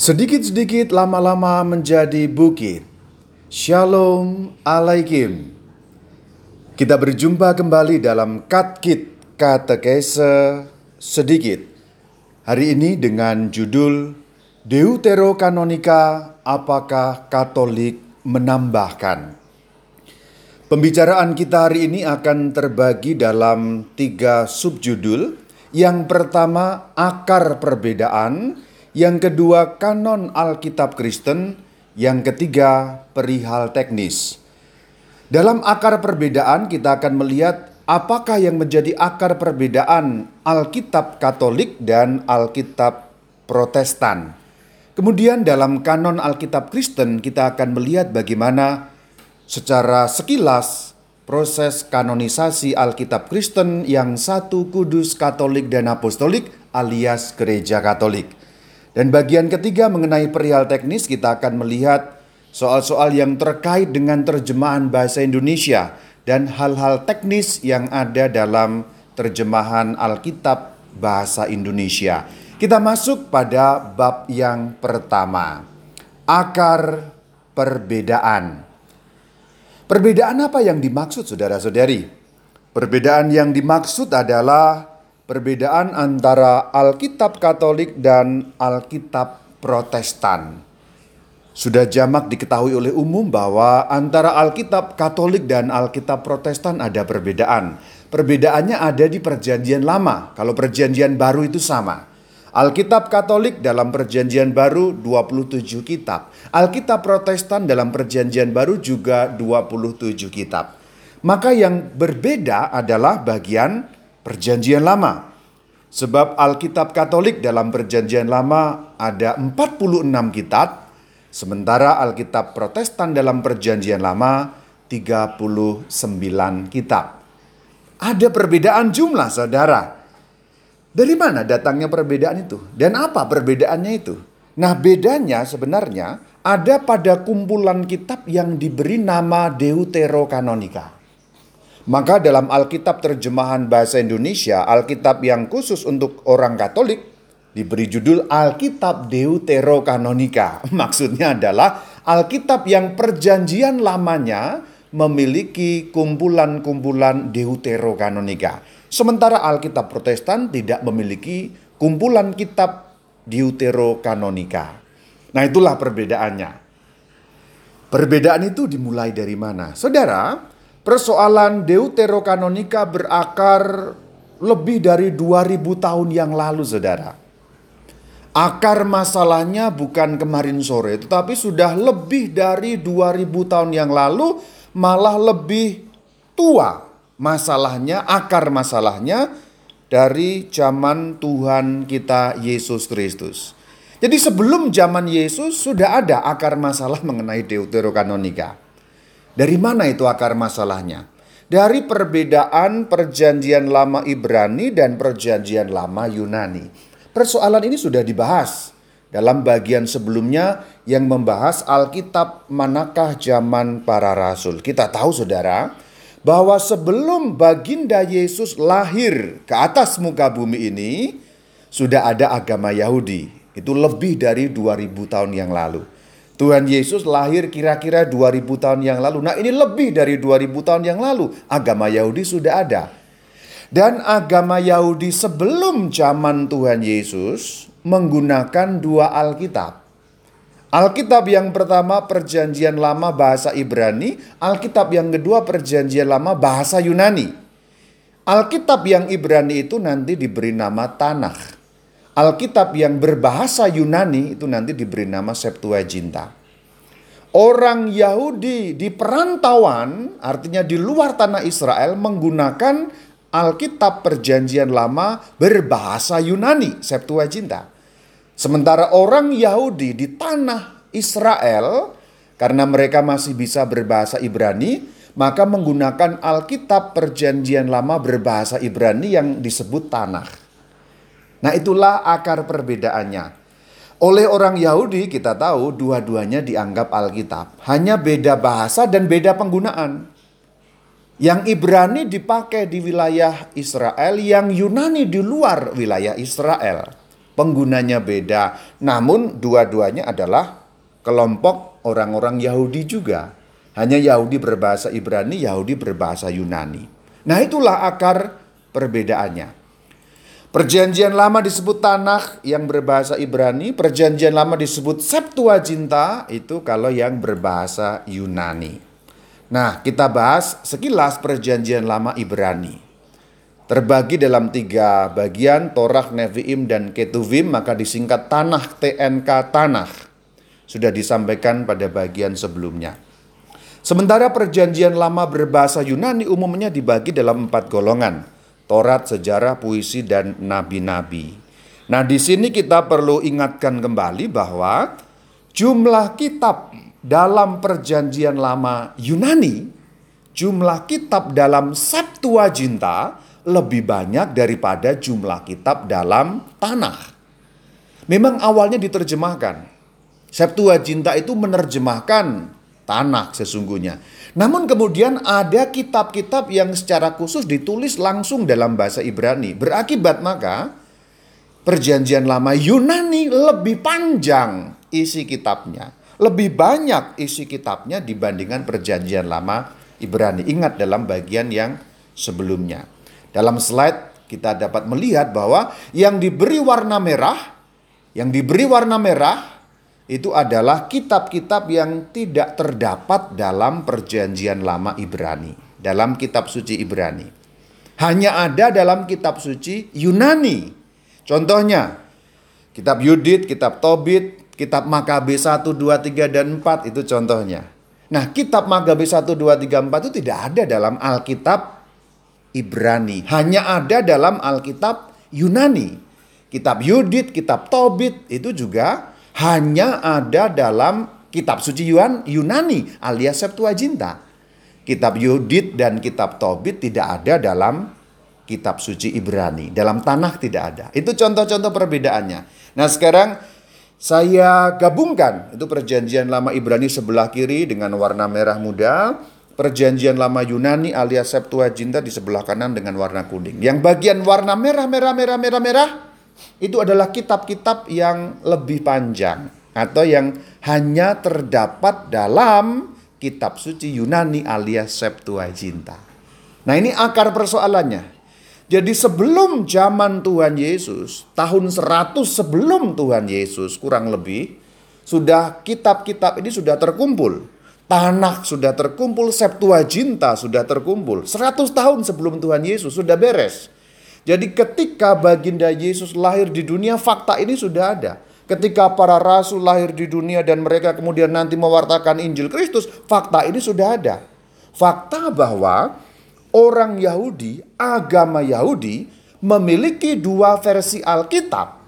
Sedikit-sedikit lama-lama menjadi bukit. Shalom Alaikum. Kita berjumpa kembali dalam Katkit Katekese Sedikit. Hari ini dengan judul Deuterokanonika Apakah Katolik Menambahkan? Pembicaraan kita hari ini akan terbagi dalam tiga subjudul. Yang pertama, akar perbedaan yang kedua kanon Alkitab Kristen, yang ketiga perihal teknis. Dalam akar perbedaan kita akan melihat apakah yang menjadi akar perbedaan Alkitab Katolik dan Alkitab Protestan. Kemudian dalam kanon Alkitab Kristen kita akan melihat bagaimana secara sekilas proses kanonisasi Alkitab Kristen yang satu kudus Katolik dan Apostolik alias Gereja Katolik. Dan bagian ketiga mengenai perihal teknis kita akan melihat soal-soal yang terkait dengan terjemahan bahasa Indonesia dan hal-hal teknis yang ada dalam terjemahan Alkitab bahasa Indonesia. Kita masuk pada bab yang pertama. Akar perbedaan. Perbedaan apa yang dimaksud saudara-saudari? Perbedaan yang dimaksud adalah perbedaan antara Alkitab Katolik dan Alkitab Protestan. Sudah jamak diketahui oleh umum bahwa antara Alkitab Katolik dan Alkitab Protestan ada perbedaan. Perbedaannya ada di Perjanjian Lama, kalau Perjanjian Baru itu sama. Alkitab Katolik dalam Perjanjian Baru 27 kitab. Alkitab Protestan dalam Perjanjian Baru juga 27 kitab. Maka yang berbeda adalah bagian Perjanjian Lama. Sebab Alkitab Katolik dalam Perjanjian Lama ada 46 kitab, sementara Alkitab Protestan dalam Perjanjian Lama 39 kitab. Ada perbedaan jumlah, Saudara. Dari mana datangnya perbedaan itu? Dan apa perbedaannya itu? Nah, bedanya sebenarnya ada pada kumpulan kitab yang diberi nama Deuterokanonika. Maka dalam Alkitab terjemahan bahasa Indonesia, Alkitab yang khusus untuk orang Katolik diberi judul Alkitab Deuterokanonika. Maksudnya adalah Alkitab yang perjanjian lamanya memiliki kumpulan-kumpulan Deuterokanonika. Sementara Alkitab Protestan tidak memiliki kumpulan kitab Deuterokanonika. Nah, itulah perbedaannya. Perbedaan itu dimulai dari mana? Saudara, Persoalan Deuterokanonika berakar lebih dari 2000 tahun yang lalu saudara. Akar masalahnya bukan kemarin sore tetapi sudah lebih dari 2000 tahun yang lalu malah lebih tua masalahnya, akar masalahnya dari zaman Tuhan kita Yesus Kristus. Jadi sebelum zaman Yesus sudah ada akar masalah mengenai Deuterokanonika. Dari mana itu akar masalahnya? Dari perbedaan perjanjian lama Ibrani dan perjanjian lama Yunani. Persoalan ini sudah dibahas dalam bagian sebelumnya yang membahas Alkitab manakah zaman para rasul. Kita tahu saudara bahwa sebelum baginda Yesus lahir ke atas muka bumi ini sudah ada agama Yahudi. Itu lebih dari 2000 tahun yang lalu. Tuhan Yesus lahir kira-kira 2000 tahun yang lalu. Nah ini lebih dari 2000 tahun yang lalu. Agama Yahudi sudah ada. Dan agama Yahudi sebelum zaman Tuhan Yesus menggunakan dua Alkitab. Alkitab yang pertama perjanjian lama bahasa Ibrani, Alkitab yang kedua perjanjian lama bahasa Yunani. Alkitab yang Ibrani itu nanti diberi nama Tanakh. Alkitab yang berbahasa Yunani itu nanti diberi nama Septuaginta. Orang Yahudi di perantauan, artinya di luar tanah Israel menggunakan Alkitab Perjanjian Lama berbahasa Yunani, Septuaginta. Sementara orang Yahudi di tanah Israel karena mereka masih bisa berbahasa Ibrani, maka menggunakan Alkitab Perjanjian Lama berbahasa Ibrani yang disebut Tanakh. Nah itulah akar perbedaannya. Oleh orang Yahudi kita tahu dua-duanya dianggap Alkitab. Hanya beda bahasa dan beda penggunaan. Yang Ibrani dipakai di wilayah Israel, yang Yunani di luar wilayah Israel. penggunanya beda. Namun dua-duanya adalah kelompok orang-orang Yahudi juga. Hanya Yahudi berbahasa Ibrani, Yahudi berbahasa Yunani. Nah itulah akar perbedaannya. Perjanjian lama disebut Tanakh yang berbahasa Ibrani, perjanjian lama disebut Septuaginta itu kalau yang berbahasa Yunani. Nah, kita bahas sekilas perjanjian lama Ibrani. Terbagi dalam tiga bagian, Torah, Nevi'im, dan Ketuvim, maka disingkat Tanah, TNK Tanah. Sudah disampaikan pada bagian sebelumnya. Sementara perjanjian lama berbahasa Yunani umumnya dibagi dalam empat golongan Taurat, sejarah, puisi, dan nabi-nabi. Nah, di sini kita perlu ingatkan kembali bahwa jumlah kitab dalam Perjanjian Lama Yunani, jumlah kitab dalam Septuaginta lebih banyak daripada jumlah kitab dalam tanah. Memang awalnya diterjemahkan. Septuaginta itu menerjemahkan tanah sesungguhnya. Namun kemudian ada kitab-kitab yang secara khusus ditulis langsung dalam bahasa Ibrani. Berakibat maka perjanjian lama Yunani lebih panjang isi kitabnya. Lebih banyak isi kitabnya dibandingkan perjanjian lama Ibrani. Ingat dalam bagian yang sebelumnya. Dalam slide kita dapat melihat bahwa yang diberi warna merah, yang diberi warna merah itu adalah kitab-kitab yang tidak terdapat dalam perjanjian lama Ibrani, dalam kitab suci Ibrani. Hanya ada dalam kitab suci Yunani. Contohnya, kitab Yudit, kitab Tobit, kitab Makabe 1, 2, 3, dan 4 itu contohnya. Nah, kitab Makabe 1, 2, 3, 4 itu tidak ada dalam Alkitab Ibrani. Hanya ada dalam Alkitab Yunani. Kitab Yudit, kitab Tobit itu juga hanya ada dalam kitab suci Yunani alias Septuaginta. Kitab Yudit dan kitab Tobit tidak ada dalam kitab suci Ibrani. Dalam tanah tidak ada. Itu contoh-contoh perbedaannya. Nah sekarang saya gabungkan itu perjanjian lama Ibrani sebelah kiri dengan warna merah muda. Perjanjian lama Yunani alias Septuaginta di sebelah kanan dengan warna kuning. Yang bagian warna merah, merah, merah, merah, merah itu adalah kitab-kitab yang lebih panjang atau yang hanya terdapat dalam kitab suci Yunani alias Septuaginta. Nah, ini akar persoalannya. Jadi sebelum zaman Tuhan Yesus, tahun 100 sebelum Tuhan Yesus kurang lebih sudah kitab-kitab ini sudah terkumpul. Tanah sudah terkumpul, Septuaginta sudah terkumpul. 100 tahun sebelum Tuhan Yesus sudah beres. Jadi ketika baginda Yesus lahir di dunia, fakta ini sudah ada. Ketika para rasul lahir di dunia dan mereka kemudian nanti mewartakan Injil Kristus, fakta ini sudah ada. Fakta bahwa orang Yahudi, agama Yahudi memiliki dua versi Alkitab.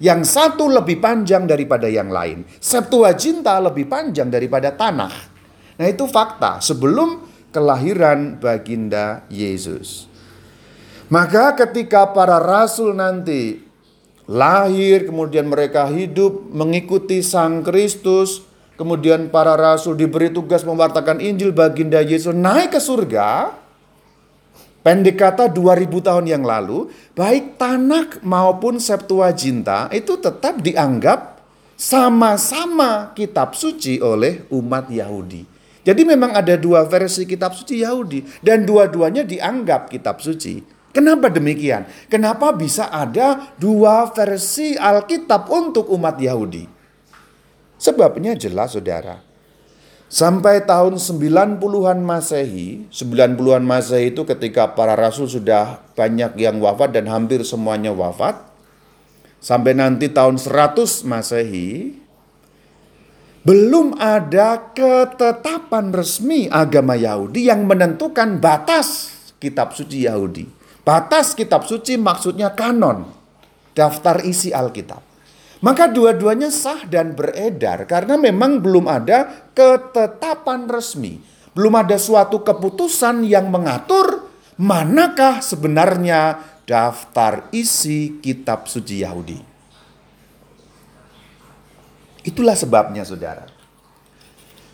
Yang satu lebih panjang daripada yang lain. Septuaginta lebih panjang daripada tanah. Nah itu fakta sebelum kelahiran baginda Yesus. Maka ketika para rasul nanti lahir, kemudian mereka hidup mengikuti Sang Kristus, kemudian para rasul diberi tugas mewartakan Injil baginda Yesus naik ke surga, pendek kata 2000 tahun yang lalu, baik Tanak maupun Septuaginta itu tetap dianggap sama-sama kitab suci oleh umat Yahudi. Jadi memang ada dua versi kitab suci Yahudi dan dua-duanya dianggap kitab suci. Kenapa demikian? Kenapa bisa ada dua versi Alkitab untuk umat Yahudi? Sebabnya jelas saudara. Sampai tahun 90-an Masehi, 90-an Masehi itu ketika para rasul sudah banyak yang wafat dan hampir semuanya wafat. Sampai nanti tahun 100 Masehi, belum ada ketetapan resmi agama Yahudi yang menentukan batas kitab suci Yahudi. Batas kitab suci maksudnya kanon, daftar isi Alkitab. Maka dua-duanya sah dan beredar karena memang belum ada ketetapan resmi. Belum ada suatu keputusan yang mengatur manakah sebenarnya daftar isi kitab suci Yahudi. Itulah sebabnya saudara.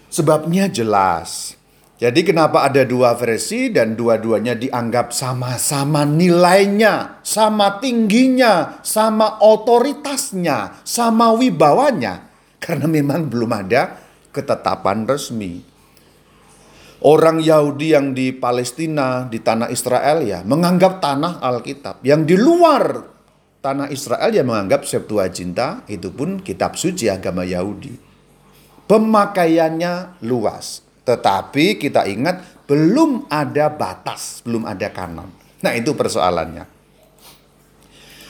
Sebabnya jelas Jadi kenapa ada dua versi dan dua-duanya dianggap sama-sama nilainya, sama tingginya, sama otoritasnya, sama wibawanya? Karena memang belum ada ketetapan resmi. Orang Yahudi yang di Palestina, di tanah Israel ya, menganggap tanah Alkitab. Yang di luar tanah Israel yang menganggap Septuaginta itu pun kitab suci agama Yahudi. Pemakaiannya luas. Tetapi kita ingat belum ada batas, belum ada kanon. Nah itu persoalannya.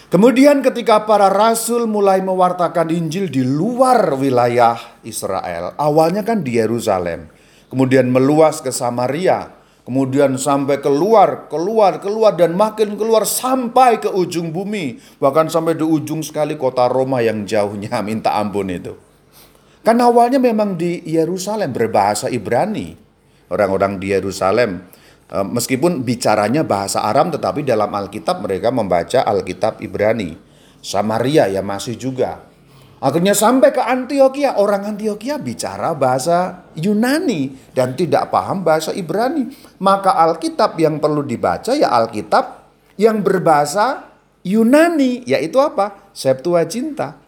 Kemudian ketika para rasul mulai mewartakan Injil di luar wilayah Israel, awalnya kan di Yerusalem, kemudian meluas ke Samaria, kemudian sampai keluar, keluar, keluar dan makin keluar sampai ke ujung bumi, bahkan sampai di ujung sekali kota Roma yang jauhnya minta ampun itu. Kan awalnya memang di Yerusalem berbahasa Ibrani. Orang-orang di Yerusalem eh, meskipun bicaranya bahasa Aram tetapi dalam Alkitab mereka membaca Alkitab Ibrani. Samaria ya masih juga. Akhirnya sampai ke Antioquia, orang Antioquia bicara bahasa Yunani dan tidak paham bahasa Ibrani. Maka Alkitab yang perlu dibaca ya Alkitab yang berbahasa Yunani, yaitu apa? Septuaginta.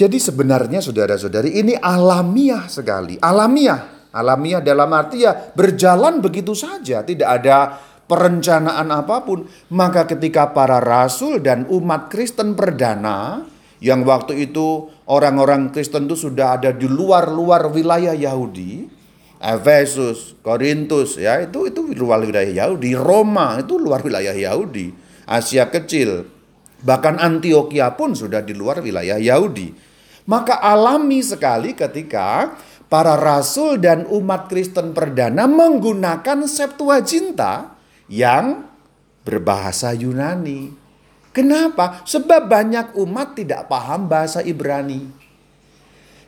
Jadi sebenarnya saudara-saudari ini alamiah sekali. Alamiah. Alamiah dalam arti ya berjalan begitu saja. Tidak ada perencanaan apa pun. Maka ketika para rasul dan umat Kristen perdana yang waktu itu orang-orang Kristen itu sudah ada di luar-luar wilayah Yahudi, Efesus, Korintus, ya itu itu luar wilayah Yahudi, Roma itu luar wilayah Yahudi, Asia Kecil, bahkan Antioquia pun sudah di luar wilayah Yahudi. Maka alami sekali ketika para rasul dan umat Kristen perdana menggunakan Septuaginta yang berbahasa Yunani. Kenapa? Sebab banyak umat tidak paham bahasa Ibrani.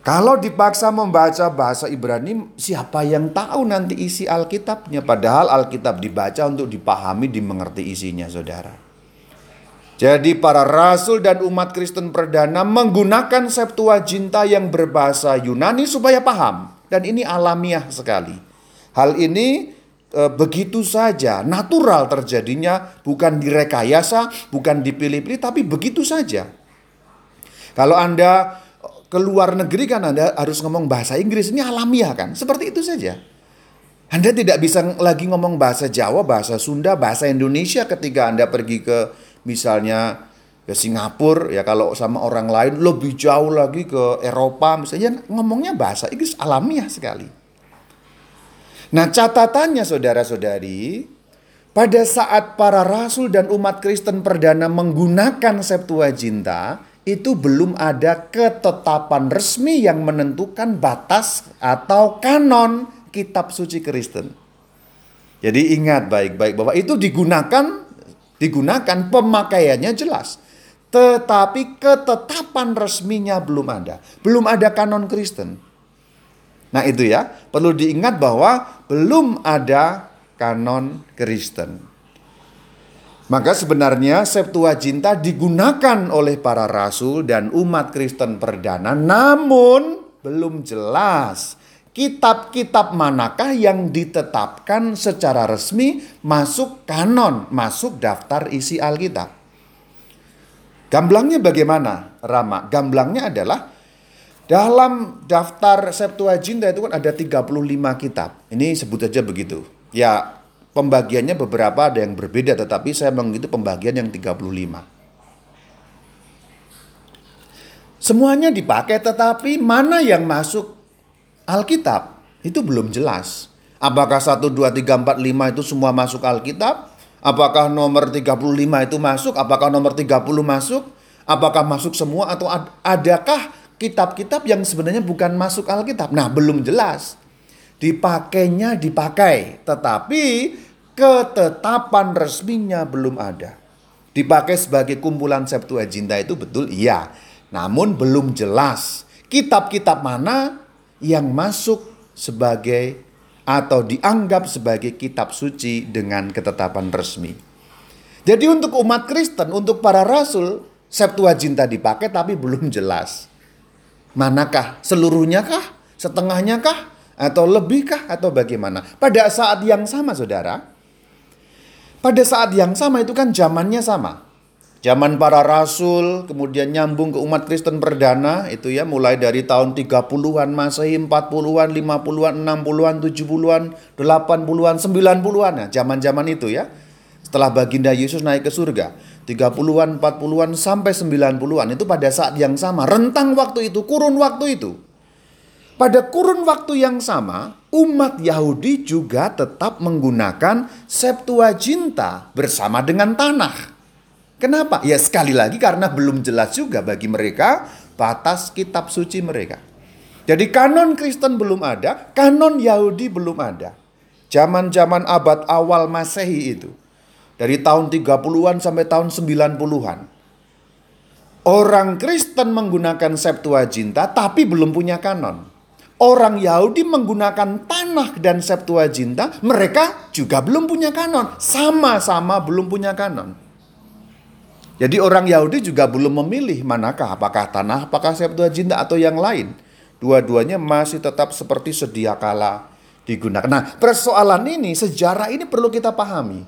Kalau dipaksa membaca bahasa Ibrani, siapa yang tahu nanti isi Alkitabnya? Padahal Alkitab dibaca untuk dipahami, dimengerti isinya, saudara. Jadi para rasul dan umat Kristen perdana menggunakan Septuaginta yang berbahasa Yunani supaya paham. Dan ini alamiah sekali. Hal ini e, begitu saja natural terjadinya, bukan direkayasa, bukan dipilih-pilih, tapi begitu saja. Kalau Anda ke luar negeri kan Anda harus ngomong bahasa Inggris, ini alamiah kan? Seperti itu saja. Anda tidak bisa lagi ngomong bahasa Jawa, bahasa Sunda, bahasa Indonesia ketika Anda pergi ke misalnya ke Singapura ya kalau sama orang lain lebih jauh lagi ke Eropa misalnya ngomongnya bahasa Inggris alamiah sekali. Nah catatannya saudara-saudari pada saat para rasul dan umat Kristen perdana menggunakan Septuaginta itu belum ada ketetapan resmi yang menentukan batas atau kanon kitab suci Kristen. Jadi ingat baik-baik bahwa itu digunakan digunakan, pemakaiannya jelas. Tetapi ketetapan resminya belum ada. Belum ada kanon Kristen. Nah itu ya, perlu diingat bahwa belum ada kanon Kristen. Maka sebenarnya Septuaginta digunakan oleh para rasul dan umat Kristen perdana namun belum jelas kitab-kitab manakah yang ditetapkan secara resmi masuk kanon, masuk daftar isi Alkitab. Gamblangnya bagaimana, Rama? Gamblangnya adalah dalam daftar Septuaginta itu kan ada 35 kitab. Ini sebut saja begitu. Ya, pembagiannya beberapa ada yang berbeda tetapi saya mengikuti pembagian yang 35. Semuanya dipakai tetapi mana yang masuk Alkitab itu belum jelas. Apakah 1, 2, 3, 4, 5 itu semua masuk Alkitab? Apakah nomor 35 itu masuk? Apakah nomor 30 masuk? Apakah masuk semua atau adakah kitab-kitab yang sebenarnya bukan masuk Alkitab? Nah, belum jelas. Dipakainya dipakai, tetapi ketetapan resminya belum ada. Dipakai sebagai kumpulan Septuaginta itu betul iya, namun belum jelas kitab-kitab mana yang masuk sebagai atau dianggap sebagai kitab suci dengan ketetapan resmi. Jadi untuk umat Kristen, untuk para rasul, Septuaginta dipakai tapi belum jelas. Manakah? Seluruhnya kah? Setengahnya kah? Atau lebihkah atau bagaimana? Pada saat yang sama saudara, pada saat yang sama itu kan zamannya sama. Zaman para rasul, kemudian nyambung ke umat Kristen perdana, itu ya mulai dari tahun 30-an, Masehi 40-an, 50-an, 60-an, 70-an, 80-an, 90-an, ya, zaman-zaman itu ya. Setelah baginda Yesus naik ke surga, 30-an, 40-an, sampai 90-an, itu pada saat yang sama, rentang waktu itu, kurun waktu itu. Pada kurun waktu yang sama, umat Yahudi juga tetap menggunakan Septuaginta bersama dengan tanah. Kenapa? Ya sekali lagi karena belum jelas juga bagi mereka batas kitab suci mereka. Jadi kanon Kristen belum ada, kanon Yahudi belum ada. Zaman-zaman abad awal Masehi itu. Dari tahun 30-an sampai tahun 90-an. Orang Kristen menggunakan Septuaginta tapi belum punya kanon. Orang Yahudi menggunakan tanah dan Septuaginta, mereka juga belum punya kanon. Sama-sama belum punya kanon. Jadi orang Yahudi juga belum memilih manakah apakah tanah, apakah Septuaginta atau yang lain. Dua-duanya masih tetap seperti sedia kala digunakan. Nah, persoalan ini, sejarah ini perlu kita pahami.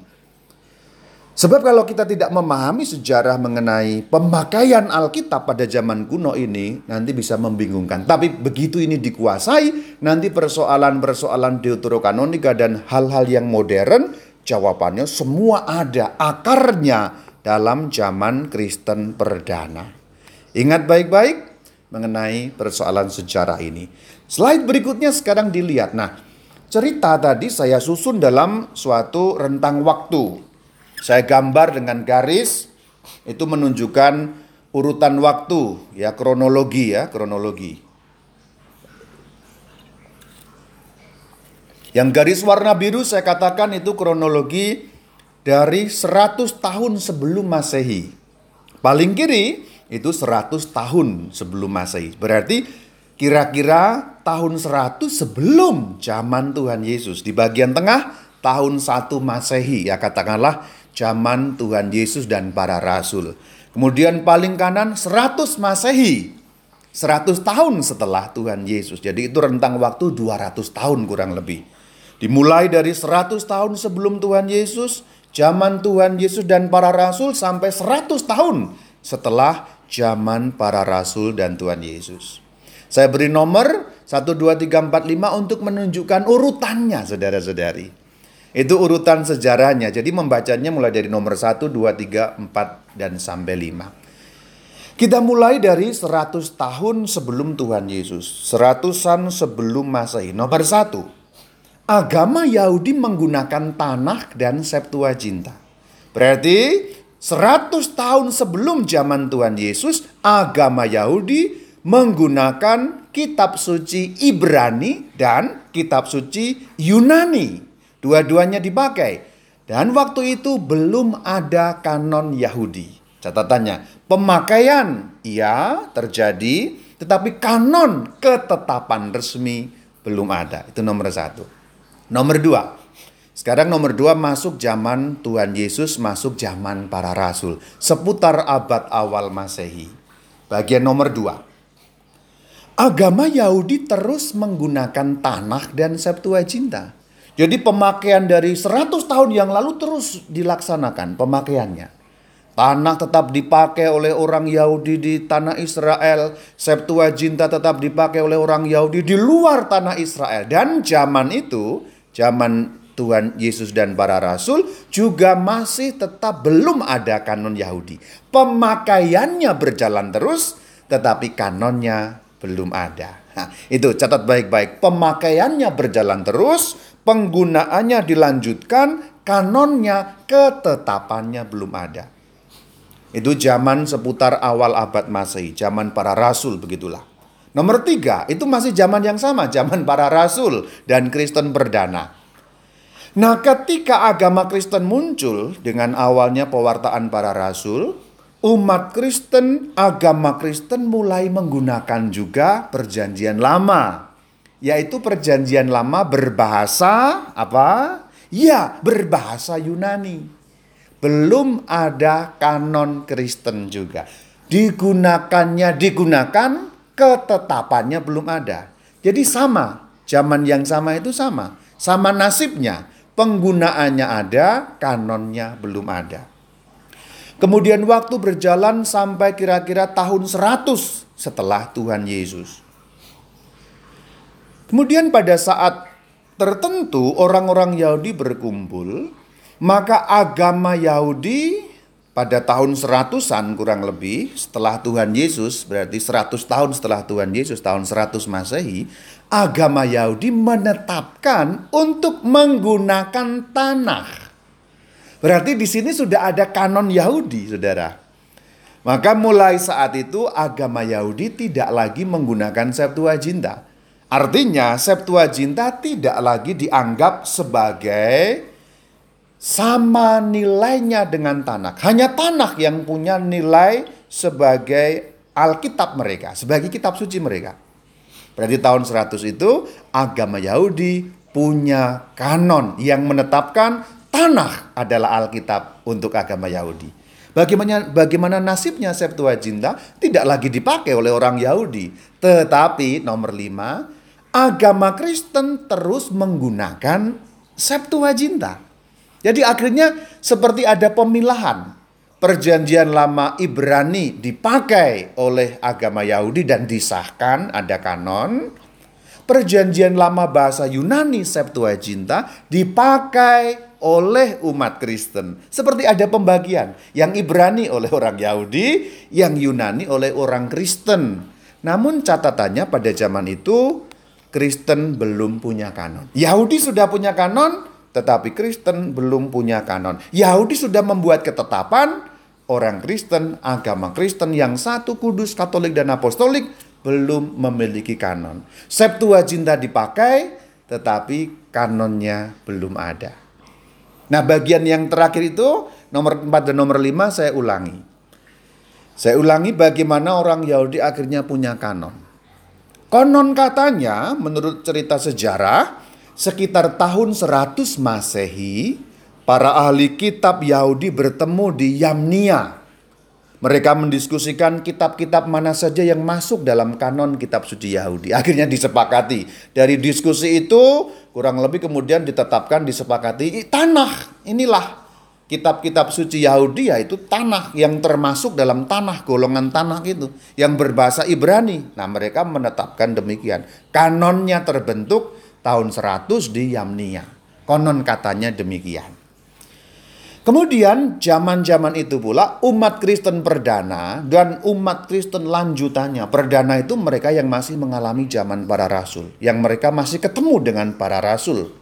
Sebab kalau kita tidak memahami sejarah mengenai pemakaian Alkitab pada zaman kuno ini, nanti bisa membingungkan. Tapi begitu ini dikuasai, nanti persoalan-persoalan deuterokanonika dan hal-hal yang modern, jawabannya semua ada akarnya dalam zaman Kristen perdana. Ingat baik-baik mengenai persoalan sejarah ini. Slide berikutnya sekarang dilihat. Nah, cerita tadi saya susun dalam suatu rentang waktu. Saya gambar dengan garis itu menunjukkan urutan waktu ya kronologi ya kronologi. Yang garis warna biru saya katakan itu kronologi dari 100 tahun sebelum Masehi. Paling kiri itu 100 tahun sebelum Masehi. Berarti kira-kira tahun 100 sebelum zaman Tuhan Yesus. Di bagian tengah tahun 1 Masehi ya katakanlah zaman Tuhan Yesus dan para rasul. Kemudian paling kanan 100 Masehi. 100 tahun setelah Tuhan Yesus. Jadi itu rentang waktu 200 tahun kurang lebih. Dimulai dari 100 tahun sebelum Tuhan Yesus zaman Tuhan Yesus dan para rasul sampai 100 tahun setelah zaman para rasul dan Tuhan Yesus. Saya beri nomor 1, 2, 3, 4, 5 untuk menunjukkan urutannya saudara-saudari. Itu urutan sejarahnya. Jadi membacanya mulai dari nomor 1, 2, 3, 4, dan sampai 5. Kita mulai dari 100 tahun sebelum Tuhan Yesus. Seratusan sebelum Masehi. Nomor 1 agama Yahudi menggunakan tanah dan Septuaginta. Berarti 100 tahun sebelum zaman Tuhan Yesus, agama Yahudi menggunakan kitab suci Ibrani dan kitab suci Yunani. Dua-duanya dipakai. Dan waktu itu belum ada kanon Yahudi. Catatannya, pemakaian iya terjadi, tetapi kanon ketetapan resmi belum ada. Itu nomor satu. Nomor dua, sekarang nomor dua masuk zaman Tuhan Yesus, masuk zaman para rasul. Seputar abad awal masehi. Bagian nomor dua. Agama Yahudi terus menggunakan tanah dan Septuaginta. Jadi pemakaian dari 100 tahun yang lalu terus dilaksanakan pemakaiannya. Tanah tetap dipakai oleh orang Yahudi di tanah Israel. Septuaginta tetap dipakai oleh orang Yahudi di luar tanah Israel. Dan zaman itu zaman Tuhan Yesus dan para rasul juga masih tetap belum ada kanon Yahudi. Pemakaiannya berjalan terus tetapi kanonnya belum ada. Nah, itu catat baik-baik. Pemakaiannya berjalan terus, penggunaannya dilanjutkan, kanonnya, ketetapannya belum ada. Itu zaman seputar awal abad Masehi, zaman para rasul begitulah. Nomor tiga, itu masih zaman yang sama, zaman para rasul dan Kristen perdana. Nah ketika agama Kristen muncul dengan awalnya pewartaan para rasul, umat Kristen, agama Kristen mulai menggunakan juga perjanjian lama. Yaitu perjanjian lama berbahasa apa? Ya, berbahasa Yunani. Belum ada kanon Kristen juga. Digunakannya digunakan ketetapannya belum ada. Jadi sama Zaman yang sama itu sama. Sama nasibnya. Penggunaannya ada, kanonnya belum ada. Kemudian waktu berjalan sampai kira-kira tahun 100 setelah Tuhan Yesus. Kemudian pada saat tertentu orang-orang Yahudi berkumpul, maka agama Yahudi pada tahun seratusan kurang lebih setelah Tuhan Yesus, berarti 100 tahun setelah Tuhan Yesus, tahun 100 Masehi, agama Yahudi menetapkan untuk menggunakan tanah. Berarti di sini sudah ada kanon Yahudi, Saudara. Maka mulai saat itu agama Yahudi tidak lagi menggunakan Septuaginta. Artinya Septuaginta tidak lagi dianggap sebagai sama nilainya dengan tanah. Hanya tanah yang punya nilai sebagai Alkitab mereka, sebagai kitab suci mereka. Berarti tahun 100 itu agama Yahudi punya kanon yang menetapkan tanah adalah Alkitab untuk agama Yahudi. Bagaimana bagaimana nasibnya Septuaginta tidak lagi dipakai oleh orang Yahudi, tetapi nomor lima agama Kristen terus menggunakan Septuaginta. Jadi akhirnya seperti ada pemilahan. Perjanjian lama Ibrani dipakai oleh agama Yahudi dan disahkan ada kanon. Perjanjian lama bahasa Yunani Septuaginta dipakai oleh umat Kristen. Seperti ada pembagian. Yang Ibrani oleh orang Yahudi, yang Yunani oleh orang Kristen. Namun catatannya pada zaman itu Kristen belum punya kanon. Yahudi sudah punya kanon, tetapi Kristen belum punya kanon. Yahudi sudah membuat ketetapan, orang Kristen, agama Kristen yang satu kudus, katolik dan apostolik belum memiliki kanon. Septuaginta dipakai, tetapi kanonnya belum ada. Nah bagian yang terakhir itu, nomor 4 dan nomor 5 saya ulangi. Saya ulangi bagaimana orang Yahudi akhirnya punya kanon. Konon katanya, menurut cerita sejarah, sekitar tahun 100 Masehi, para ahli kitab Yahudi bertemu di Yamnia. Mereka mendiskusikan kitab-kitab mana saja yang masuk dalam kanon kitab suci Yahudi. Akhirnya disepakati. Dari diskusi itu kurang lebih kemudian ditetapkan disepakati tanah. Inilah kitab-kitab suci Yahudi yaitu tanah yang termasuk dalam tanah golongan tanah itu yang berbahasa Ibrani. Nah, mereka menetapkan demikian. Kanonnya terbentuk tahun 100 di Yamnia. Konon katanya demikian. Kemudian zaman-zaman itu pula umat Kristen perdana dan umat Kristen lanjutannya. Perdana itu mereka yang masih mengalami zaman para rasul. Yang mereka masih ketemu dengan para rasul.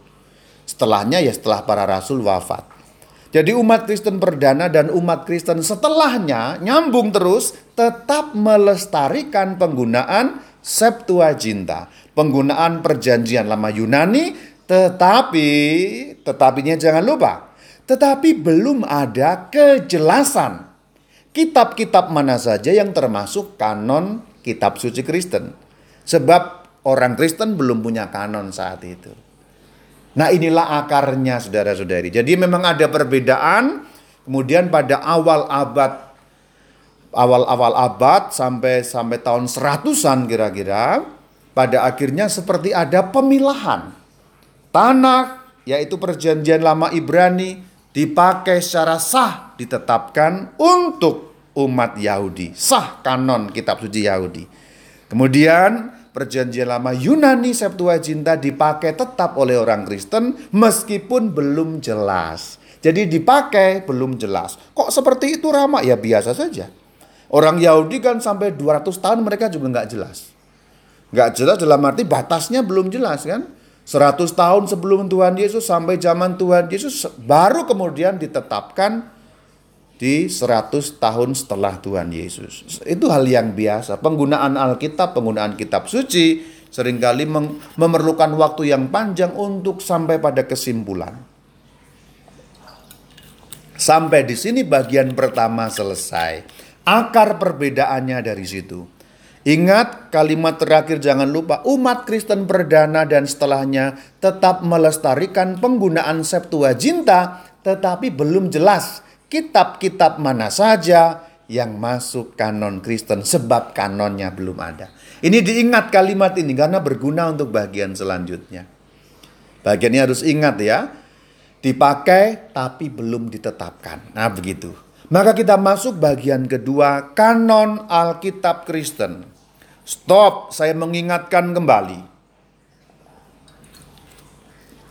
Setelahnya ya setelah para rasul wafat. Jadi umat Kristen perdana dan umat Kristen setelahnya nyambung terus tetap melestarikan penggunaan Septuaginta penggunaan perjanjian lama Yunani, tetapi tetapinya jangan lupa, tetapi belum ada kejelasan kitab-kitab mana saja yang termasuk kanon kitab suci Kristen. Sebab orang Kristen belum punya kanon saat itu. Nah inilah akarnya saudara-saudari. Jadi memang ada perbedaan. Kemudian pada awal abad awal-awal abad sampai sampai tahun seratusan kira-kira pada akhirnya seperti ada pemilahan. Tanah, yaitu perjanjian lama Ibrani, dipakai secara sah, ditetapkan untuk umat Yahudi. Sah kanon kitab suci Yahudi. Kemudian perjanjian lama Yunani Septuaginta dipakai tetap oleh orang Kristen meskipun belum jelas. Jadi dipakai belum jelas. Kok seperti itu ramah? Ya biasa saja. Orang Yahudi kan sampai 200 tahun mereka juga nggak jelas. Nggak jelas dalam arti batasnya belum jelas kan. 100 tahun sebelum Tuhan Yesus sampai zaman Tuhan Yesus baru kemudian ditetapkan di 100 tahun setelah Tuhan Yesus. Itu hal yang biasa. Penggunaan Alkitab, penggunaan kitab suci sering kali memerlukan waktu yang panjang untuk sampai pada kesimpulan. Sampai di sini bagian pertama selesai. Akar perbedaannya dari situ. Ingat kalimat terakhir jangan lupa umat Kristen perdana dan setelahnya tetap melestarikan penggunaan Septuaginta tetapi belum jelas kitab-kitab mana saja yang masuk kanon Kristen sebab kanonnya belum ada. Ini diingat kalimat ini karena berguna untuk bagian selanjutnya. Bagian ini harus ingat ya. Dipakai tapi belum ditetapkan. Nah begitu. Maka kita masuk bagian kedua kanon Alkitab Kristen. Stop, saya mengingatkan kembali.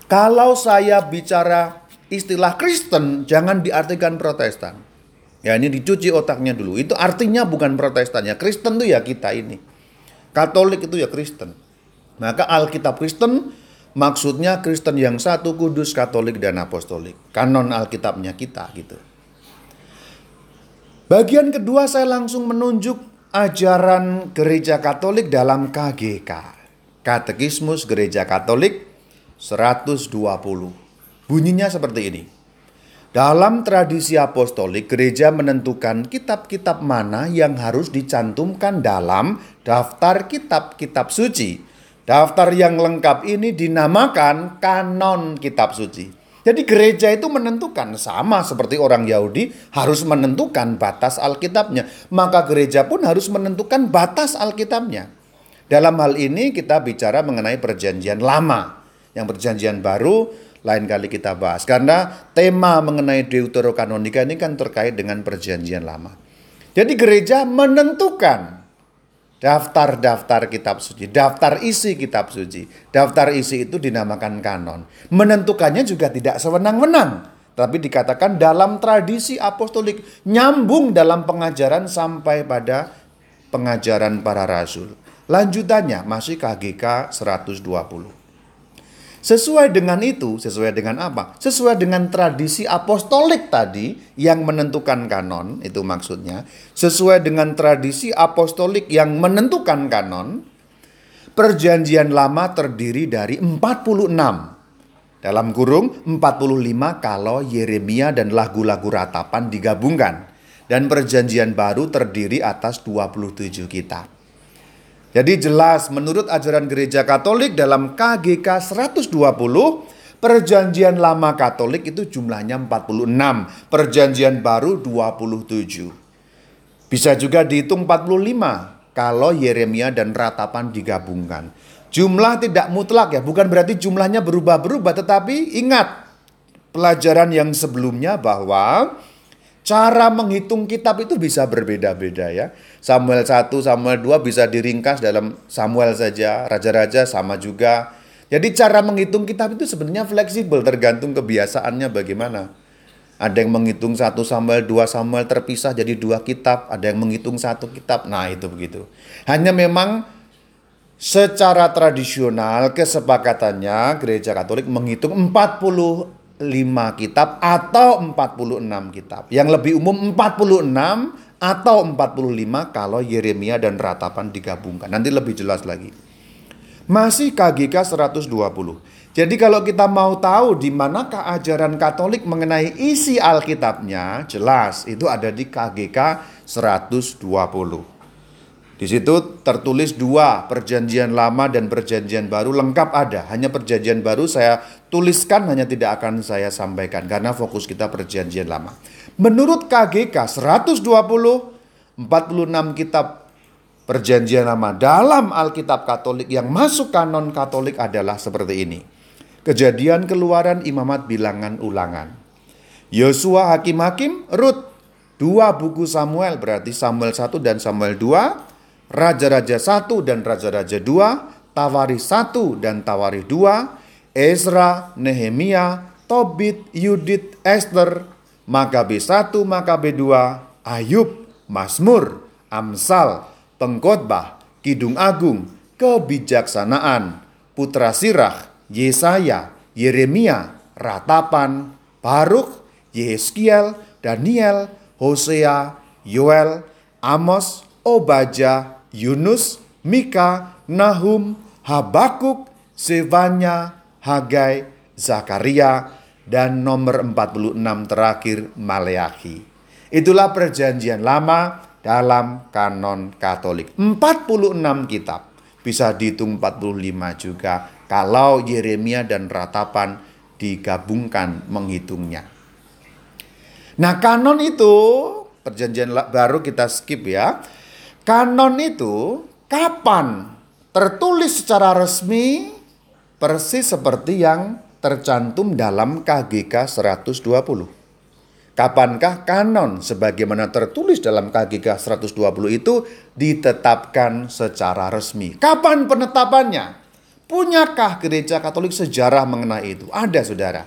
Kalau saya bicara istilah Kristen, jangan diartikan Protestan. Ya ini dicuci otaknya dulu. Itu artinya bukan Protestan ya. Kristen itu ya kita ini. Katolik itu ya Kristen. Maka Alkitab Kristen maksudnya Kristen yang satu, kudus, Katolik dan Apostolik. Kanon Alkitabnya kita gitu. Bagian kedua saya langsung menunjuk ajaran Gereja Katolik dalam KGK. Katekismus Gereja Katolik 120. Bunyinya seperti ini. Dalam tradisi apostolik, gereja menentukan kitab-kitab mana yang harus dicantumkan dalam daftar kitab-kitab suci. Daftar yang lengkap ini dinamakan kanon kitab suci. Jadi gereja itu menentukan sama seperti orang Yahudi harus menentukan batas Alkitabnya, maka gereja pun harus menentukan batas Alkitabnya. Dalam hal ini kita bicara mengenai perjanjian lama. Yang perjanjian baru lain kali kita bahas. Karena tema mengenai Deuterokanonika ini kan terkait dengan perjanjian lama. Jadi gereja menentukan daftar-daftar kitab suci, daftar isi kitab suci. Daftar isi itu dinamakan kanon. Menentukannya juga tidak sewenang-wenang. Tapi dikatakan dalam tradisi apostolik, nyambung dalam pengajaran sampai pada pengajaran para rasul. Lanjutannya masih KGK 120. Sesuai dengan itu, sesuai dengan apa? Sesuai dengan tradisi apostolik tadi yang menentukan kanon, itu maksudnya. Sesuai dengan tradisi apostolik yang menentukan kanon, perjanjian lama terdiri dari 46. Dalam kurung 45 kalau Yeremia dan lagu-lagu ratapan digabungkan. Dan perjanjian baru terdiri atas 27 kitab. Jadi jelas menurut ajaran gereja Katolik dalam KGK 120 Perjanjian lama Katolik itu jumlahnya 46, perjanjian baru 27. Bisa juga dihitung 45 kalau Yeremia dan ratapan digabungkan. Jumlah tidak mutlak ya, bukan berarti jumlahnya berubah-berubah, tetapi ingat pelajaran yang sebelumnya bahwa Cara menghitung kitab itu bisa berbeda-beda ya. Samuel 1, Samuel 2 bisa diringkas dalam Samuel saja, raja-raja sama juga. Jadi cara menghitung kitab itu sebenarnya fleksibel tergantung kebiasaannya bagaimana. Ada yang menghitung satu Samuel, dua Samuel terpisah jadi dua kitab. Ada yang menghitung satu kitab. Nah itu begitu. Hanya memang secara tradisional kesepakatannya gereja katolik menghitung 40 5 kitab atau 46 kitab. Yang lebih umum 46 atau 45 kalau Yeremia dan Ratapan digabungkan. Nanti lebih jelas lagi. Masih KGK 120. Jadi kalau kita mau tahu di manakah ajaran Katolik mengenai isi Alkitabnya, jelas itu ada di KGK 120. Di situ tertulis dua, perjanjian lama dan perjanjian baru lengkap ada. Hanya perjanjian baru saya tuliskan hanya tidak akan saya sampaikan karena fokus kita perjanjian lama. Menurut KGK 120 46 kitab perjanjian lama dalam Alkitab Katolik yang masuk kanon Katolik adalah seperti ini. Kejadian keluaran imamat bilangan ulangan. Yosua hakim-hakim, Rut, dua buku Samuel berarti Samuel 1 dan Samuel 2, Raja-Raja 1 dan Raja-Raja 2, Tawari 1 dan Tawari 2, Ezra, Nehemia, Tobit, Yudit, Esther, Makabe 1, Makabe 2, Ayub, Mazmur, Amsal, Pengkhotbah, Kidung Agung, Kebijaksanaan, Putra Sirah, Yesaya, Yeremia, Ratapan, Baruk, Yeskiel, Daniel, Hosea, Yoel, Amos, Obaja, Yunus, Mika, Nahum, Habakuk, Sevanya, Hagai, Zakaria, dan nomor 46 terakhir Maleakhi. Itulah perjanjian lama dalam kanon Katolik. 46 kitab. Bisa dihitung 45 juga kalau Yeremia dan Ratapan digabungkan menghitungnya. Nah, kanon itu perjanjian baru kita skip ya. Kanon itu kapan tertulis secara resmi persis seperti yang tercantum dalam KGK 120. Kapankah kanon sebagaimana tertulis dalam KGK 120 itu ditetapkan secara resmi? Kapan penetapannya? Punyakah gereja Katolik sejarah mengenai itu? Ada, saudara.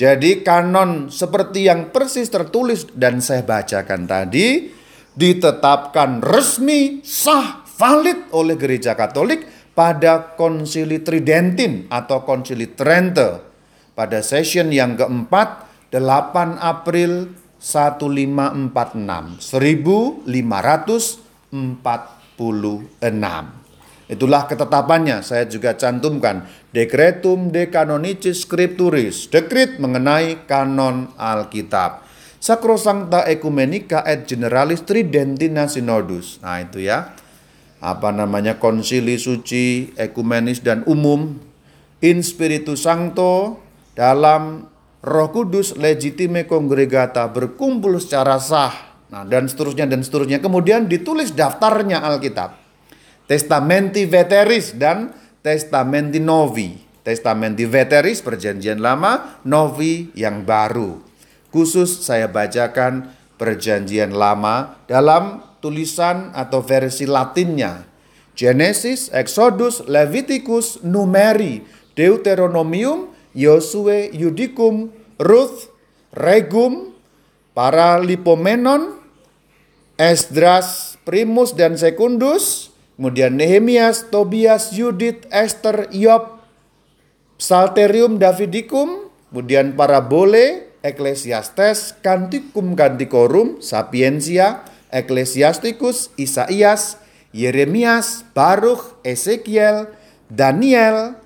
Jadi kanon seperti yang persis tertulis dan saya bacakan tadi ditetapkan resmi sah valid oleh gereja Katolik pada konsili Tridentin atau konsili Trente pada session yang keempat 8 April 1546 1546 Itulah ketetapannya. Saya juga cantumkan Decretum de Canonicis Scripturis, dekrit mengenai kanon Alkitab. Sacrosancta Ecumenica et Generalis Tridentina Synodus. Nah, itu ya. Apa namanya? Konsili suci, ekumenis dan umum in spiritu sancto dalam Roh Kudus legitime congregata berkumpul secara sah. Nah, dan seterusnya dan seterusnya. Kemudian ditulis daftarnya Alkitab. Testamenti Veteris dan Testamenti Novi. Testamenti Veteris perjanjian lama, Novi yang baru. Khusus saya bacakan perjanjian lama dalam tulisan atau versi latinnya. Genesis, Exodus, Leviticus, Numeri, Deuteronomium, Yosue, Yudicum, Ruth, Regum, Paralipomenon, Esdras, Primus dan Secundus, Kemudian Nehemias, Tobias, Yudit, Esther, Yob, Psalterium Davidicum, kemudian Parabole, Ecclesiastes, Canticum Canticorum, Sapiensia, Ecclesiasticus, Isaias, Yeremias, Baruch, Ezekiel, Daniel,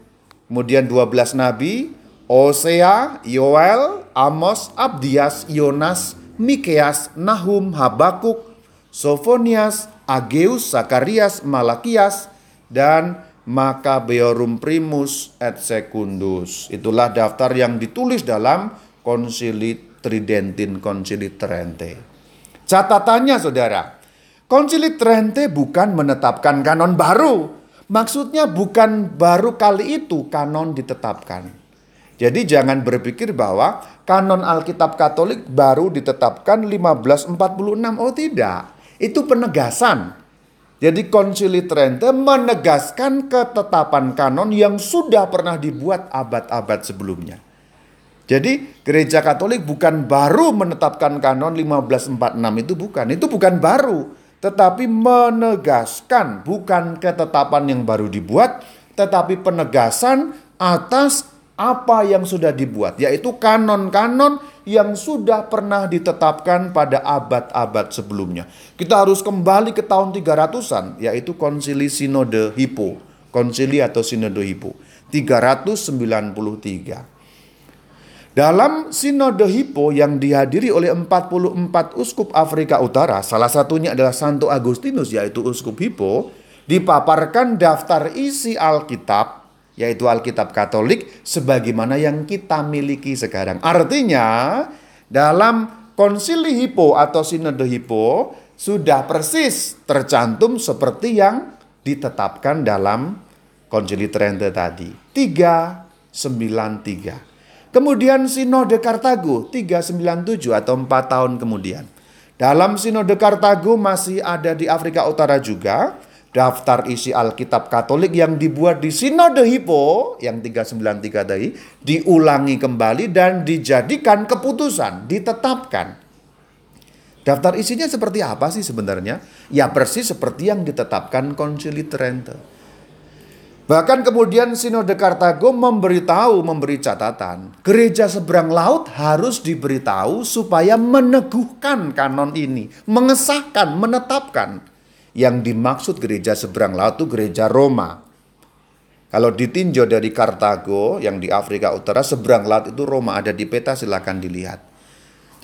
kemudian 12 nabi, Osea, Yoel, Amos, Abdias, Yonas, Mikeas, Nahum, Habakuk, Sofonias, Ageus, Zakarias, Malakias, dan Makabeorum Primus et Secundus. Itulah daftar yang ditulis dalam Konsili Tridentin Konsili Trente. Catatannya saudara, Konsili Trente bukan menetapkan kanon baru. Maksudnya bukan baru kali itu kanon ditetapkan. Jadi jangan berpikir bahwa kanon Alkitab Katolik baru ditetapkan 1546. Oh tidak. Itu penegasan. Jadi konsili Trente menegaskan ketetapan kanon yang sudah pernah dibuat abad-abad sebelumnya. Jadi gereja Katolik bukan baru menetapkan kanon 1546 itu bukan. Itu bukan baru. Tetapi menegaskan bukan ketetapan yang baru dibuat. Tetapi penegasan atas apa yang sudah dibuat. Yaitu kanon-kanon yang sudah pernah ditetapkan pada abad-abad sebelumnya. Kita harus kembali ke tahun 300-an, yaitu konsili sinode Hippo. Konsili atau sinode Hippo. 393. Dalam sinode Hippo yang dihadiri oleh 44 uskup Afrika Utara, salah satunya adalah Santo Agustinus yaitu uskup Hippo, dipaparkan daftar isi Alkitab yaitu Alkitab Katolik sebagaimana yang kita miliki sekarang. Artinya dalam konsili Hippo atau sinode Hippo sudah persis tercantum seperti yang ditetapkan dalam konsili Trente tadi. 393. Kemudian sinode Kartago 397 atau 4 tahun kemudian. Dalam sinode Kartago masih ada di Afrika Utara juga daftar isi Alkitab Katolik yang dibuat di Sinode Hippo yang 393 tadi diulangi kembali dan dijadikan keputusan, ditetapkan. Daftar isinya seperti apa sih sebenarnya? Ya persis seperti yang ditetapkan Konsili Trente. Bahkan kemudian Sinode Kartago memberitahu, memberi catatan, gereja seberang laut harus diberitahu supaya meneguhkan kanon ini, mengesahkan, menetapkan. Yang dimaksud gereja seberang laut itu gereja Roma. Kalau ditinjau dari Kartago yang di Afrika Utara, seberang laut itu Roma ada di peta silakan dilihat.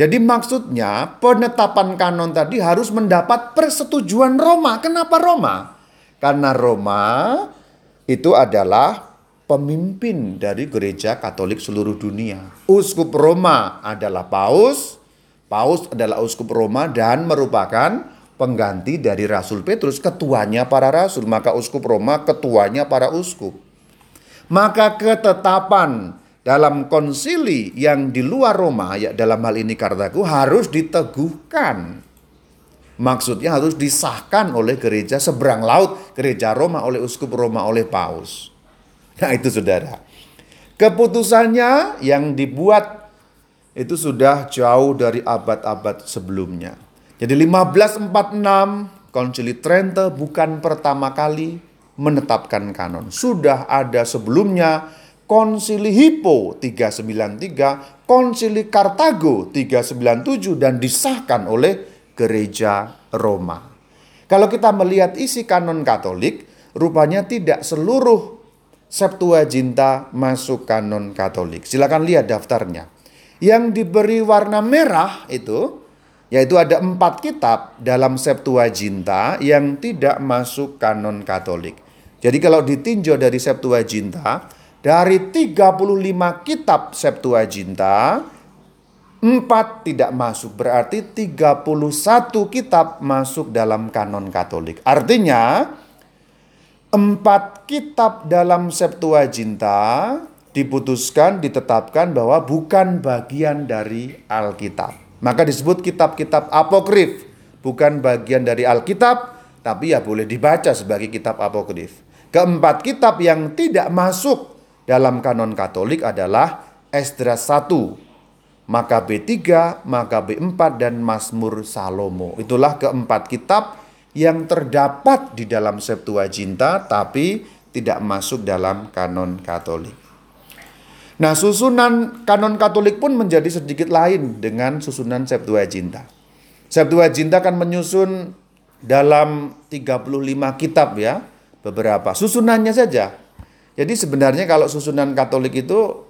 Jadi maksudnya penetapan kanon tadi harus mendapat persetujuan Roma. Kenapa Roma? Karena Roma itu adalah pemimpin dari gereja Katolik seluruh dunia. Uskup Roma adalah paus, Paus adalah uskup Roma dan merupakan pengganti dari Rasul Petrus, ketuanya para rasul, maka uskup Roma ketuanya para uskup. Maka ketetapan dalam konsili yang di luar Roma, ya dalam hal ini Kartago harus diteguhkan. Maksudnya harus disahkan oleh gereja seberang laut, gereja Roma oleh uskup Roma oleh Paus. Nah itu saudara. Keputusannya yang dibuat itu sudah jauh dari abad-abad sebelumnya. Jadi 1546 Konsili Trente bukan pertama kali menetapkan kanon. Sudah ada sebelumnya Konsili Hippo 393, Konsili Kartago 397 dan disahkan oleh gereja Roma. Kalau kita melihat isi kanon Katolik, rupanya tidak seluruh Septuaginta masuk kanon Katolik. Silakan lihat daftarnya. Yang diberi warna merah itu, yaitu ada empat kitab dalam Septuaginta yang tidak masuk kanon Katolik. Jadi kalau ditinjau dari Septuaginta, dari 35 kitab Septuaginta, Empat tidak masuk, berarti 31 kitab masuk dalam kanon Katolik. Artinya, empat kitab dalam Septuaginta diputuskan, ditetapkan bahwa bukan bagian dari Alkitab. Maka disebut kitab-kitab apokrif, bukan bagian dari Alkitab, tapi ya boleh dibaca sebagai kitab apokrif. Keempat kitab yang tidak masuk dalam kanon Katolik adalah Esdras 1, maka B3, maka B4 dan Mazmur Salomo. Itulah keempat kitab yang terdapat di dalam Septuaginta tapi tidak masuk dalam kanon Katolik. Nah, susunan kanon Katolik pun menjadi sedikit lain dengan susunan Septuaginta. Septuaginta kan menyusun dalam 35 kitab ya, beberapa susunannya saja. Jadi sebenarnya kalau susunan Katolik itu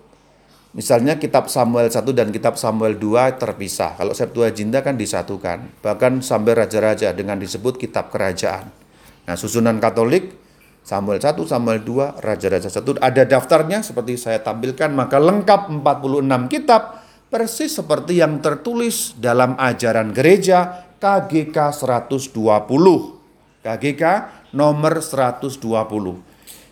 Misalnya kitab Samuel 1 dan kitab Samuel 2 terpisah. Kalau Septuaginta kan disatukan. Bahkan sampai raja-raja dengan disebut kitab kerajaan. Nah, susunan Katolik Samuel 1, Samuel 2, Raja-Raja 1 ada daftarnya seperti saya tampilkan maka lengkap 46 kitab persis seperti yang tertulis dalam ajaran gereja KGK 120. KGK nomor 120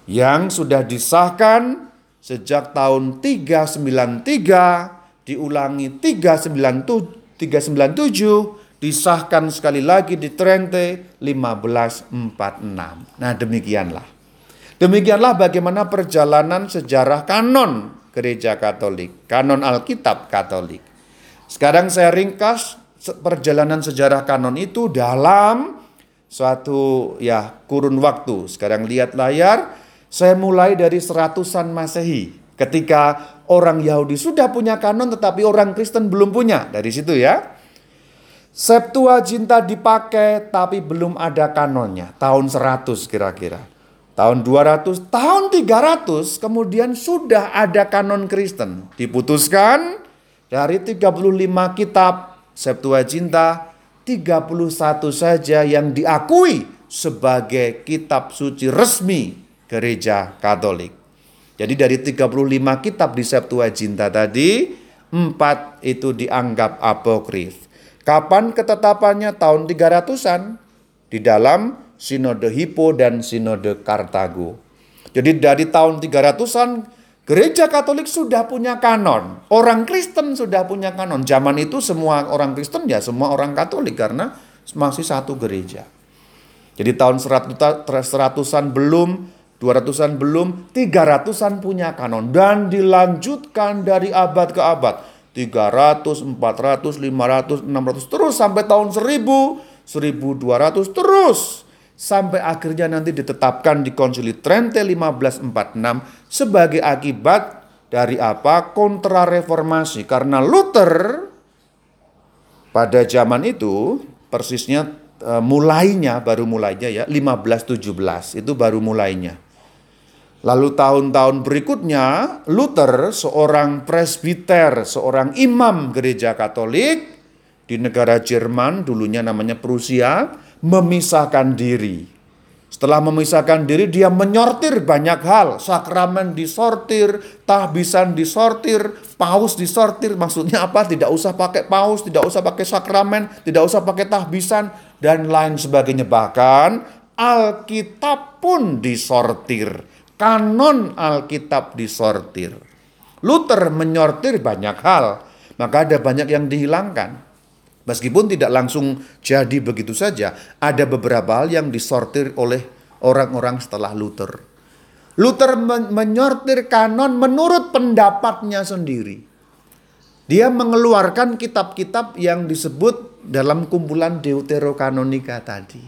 yang sudah disahkan sejak tahun 393 diulangi 397 397 disahkan sekali lagi di Trente 1546. Nah, demikianlah. Demikianlah bagaimana perjalanan sejarah kanon Gereja Katolik, kanon Alkitab Katolik. Sekarang saya ringkas perjalanan sejarah kanon itu dalam suatu ya kurun waktu. Sekarang lihat layar saya mulai dari seratusan Masehi. Ketika orang Yahudi sudah punya kanon tetapi orang Kristen belum punya. Dari situ ya. Septuaginta dipakai tapi belum ada kanonnya. Tahun 100 kira-kira. Tahun 200, tahun 300 kemudian sudah ada kanon Kristen. Diputuskan dari 35 kitab Septuaginta 31 saja yang diakui sebagai kitab suci resmi gereja Katolik. Jadi dari 35 kitab di Septuaginta tadi, empat itu dianggap apokrif. Kapan ketetapannya? Tahun 300-an di dalam Sinode Hippo dan Sinode Kartago. Jadi dari tahun 300-an gereja Katolik sudah punya kanon. Orang Kristen sudah punya kanon. Zaman itu semua orang Kristen ya semua orang Katolik karena masih satu gereja. Jadi tahun 100-an belum 200-an belum, 300-an punya kanon dan dilanjutkan dari abad ke abad. 300, 400, 500, 600 terus sampai tahun 1000, 1200 terus sampai akhirnya nanti ditetapkan di Konsili Trente 1546 sebagai akibat dari apa? Kontrareformasi karena Luther pada zaman itu persisnya e, mulainya baru mulainya ya 1517 itu baru mulainya. Lalu tahun-tahun berikutnya, Luther, seorang presbiter, seorang imam gereja Katolik di negara Jerman, dulunya namanya Prusia, memisahkan diri. Setelah memisahkan diri, dia menyortir banyak hal. Sakramen disortir, tahbisan disortir, paus disortir. Maksudnya apa? Tidak usah pakai paus, tidak usah pakai sakramen, tidak usah pakai tahbisan, dan lain sebagainya. Bahkan Alkitab pun disortir. Kanon Alkitab disortir. Luther menyortir banyak hal, maka ada banyak yang dihilangkan. Meskipun tidak langsung jadi begitu saja, ada beberapa hal yang disortir oleh orang-orang setelah Luther. Luther men menyortir kanon menurut pendapatnya sendiri. Dia mengeluarkan kitab-kitab yang disebut dalam kumpulan Deuterokanonika tadi.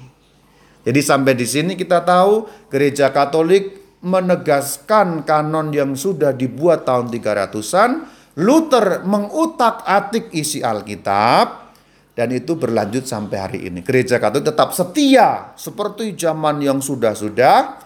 Jadi sampai di sini kita tahu gereja Katolik menegaskan kanon yang sudah dibuat tahun 300-an. Luther mengutak-atik isi Alkitab dan itu berlanjut sampai hari ini. Gereja Katolik tetap setia seperti zaman yang sudah-sudah.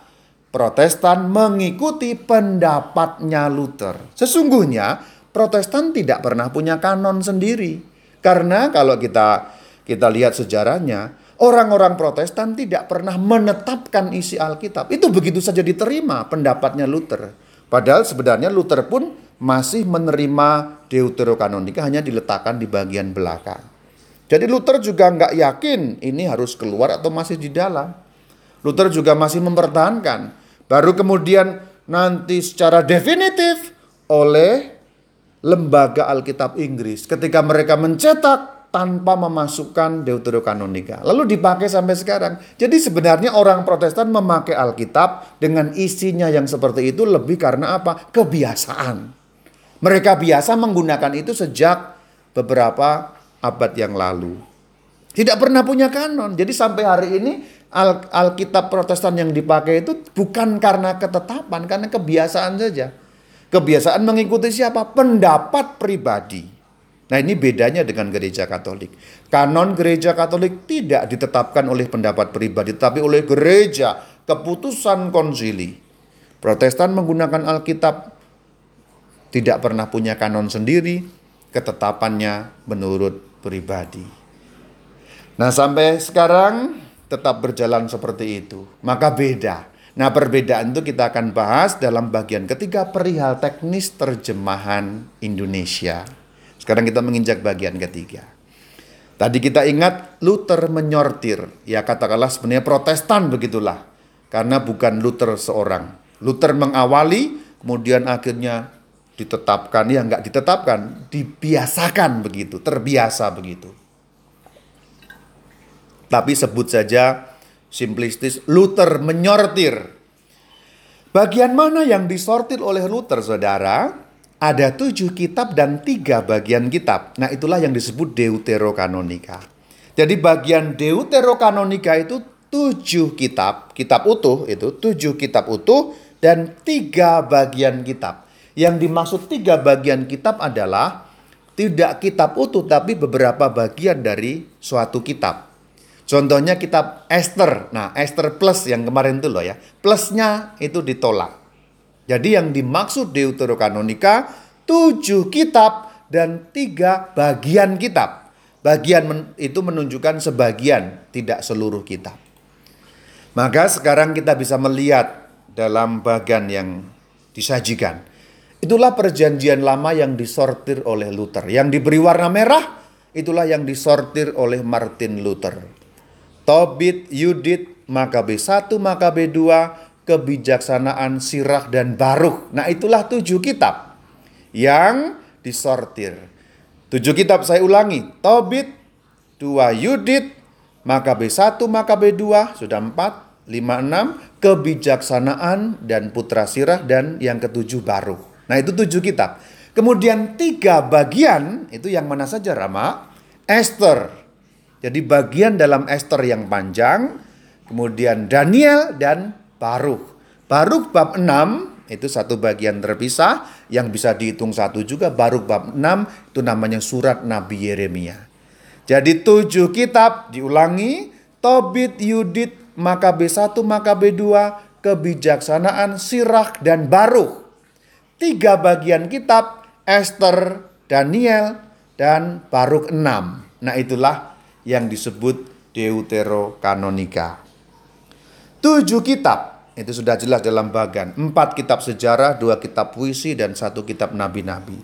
Protestan mengikuti pendapatnya Luther. Sesungguhnya Protestan tidak pernah punya kanon sendiri. Karena kalau kita kita lihat sejarahnya, orang-orang Protestan tidak pernah menetapkan isi Alkitab. Itu begitu saja diterima pendapatnya Luther. Padahal sebenarnya Luther pun masih menerima Deuterokanonika hanya diletakkan di bagian belakang. Jadi Luther juga nggak yakin ini harus keluar atau masih di dalam. Luther juga masih mempertahankan. Baru kemudian nanti secara definitif oleh lembaga Alkitab Inggris ketika mereka mencetak tanpa memasukkan Deuterokanonika. Lalu dipakai sampai sekarang. Jadi sebenarnya orang Protestan memakai Alkitab dengan isinya yang seperti itu lebih karena apa? Kebiasaan. Mereka biasa menggunakan itu sejak beberapa abad yang lalu. Tidak pernah punya kanon. Jadi sampai hari ini Al Alkitab Protestan yang dipakai itu bukan karena ketetapan, karena kebiasaan saja. Kebiasaan mengikuti siapa? Pendapat pribadi. Nah ini bedanya dengan gereja katolik. Kanon gereja katolik tidak ditetapkan oleh pendapat pribadi, tapi oleh gereja, keputusan konsili. Protestan menggunakan Alkitab tidak pernah punya kanon sendiri, ketetapannya menurut pribadi. Nah, sampai sekarang tetap berjalan seperti itu. Maka beda. Nah, perbedaan itu kita akan bahas dalam bagian ketiga perihal teknis terjemahan Indonesia. Sekarang kita menginjak bagian ketiga. Tadi kita ingat Luther menyortir. Ya katakanlah sebenarnya protestan begitulah. Karena bukan Luther seorang. Luther mengawali, kemudian akhirnya ditetapkan ya nggak ditetapkan dibiasakan begitu terbiasa begitu tapi sebut saja simplistis Luther menyortir bagian mana yang disortir oleh Luther saudara ada tujuh kitab dan tiga bagian kitab nah itulah yang disebut Deuterokanonika jadi bagian Deuterokanonika itu tujuh kitab kitab utuh itu tujuh kitab utuh dan tiga bagian kitab yang dimaksud tiga bagian kitab adalah tidak kitab utuh tapi beberapa bagian dari suatu kitab. Contohnya kitab Esther. Nah, Esther plus yang kemarin itu loh ya. Plusnya itu ditolak. Jadi yang dimaksud Deuterokanonika tujuh kitab dan tiga bagian kitab. Bagian men itu menunjukkan sebagian, tidak seluruh kitab. Maka sekarang kita bisa melihat dalam bagian yang disajikan. Itulah perjanjian lama yang disortir oleh Luther. Yang diberi warna merah, itulah yang disortir oleh Martin Luther. Tobit, Yudit, Makabe 1, Makabe 2, kebijaksanaan, sirah, dan baruh. Nah itulah tujuh kitab yang disortir. Tujuh kitab saya ulangi. Tobit, dua Yudit, Makabe 1, Makabe 2, sudah empat. Lima, enam, kebijaksanaan dan putra sirah dan yang ketujuh baruh. Nah itu tujuh kitab. Kemudian tiga bagian, itu yang mana saja Rama? Esther. Jadi bagian dalam Esther yang panjang, kemudian Daniel dan Baruch. Baruch bab 6 itu satu bagian terpisah yang bisa dihitung satu juga Baruch bab 6 itu namanya surat Nabi Yeremia. Jadi tujuh kitab diulangi Tobit, Yudit, Makabe 1, Makabe 2, kebijaksanaan, sirah, dan Baruch tiga bagian kitab Esther, Daniel, dan Baruk 6. Nah itulah yang disebut Deuterokanonika. Tujuh kitab, itu sudah jelas dalam bagan. Empat kitab sejarah, dua kitab puisi, dan satu kitab nabi-nabi.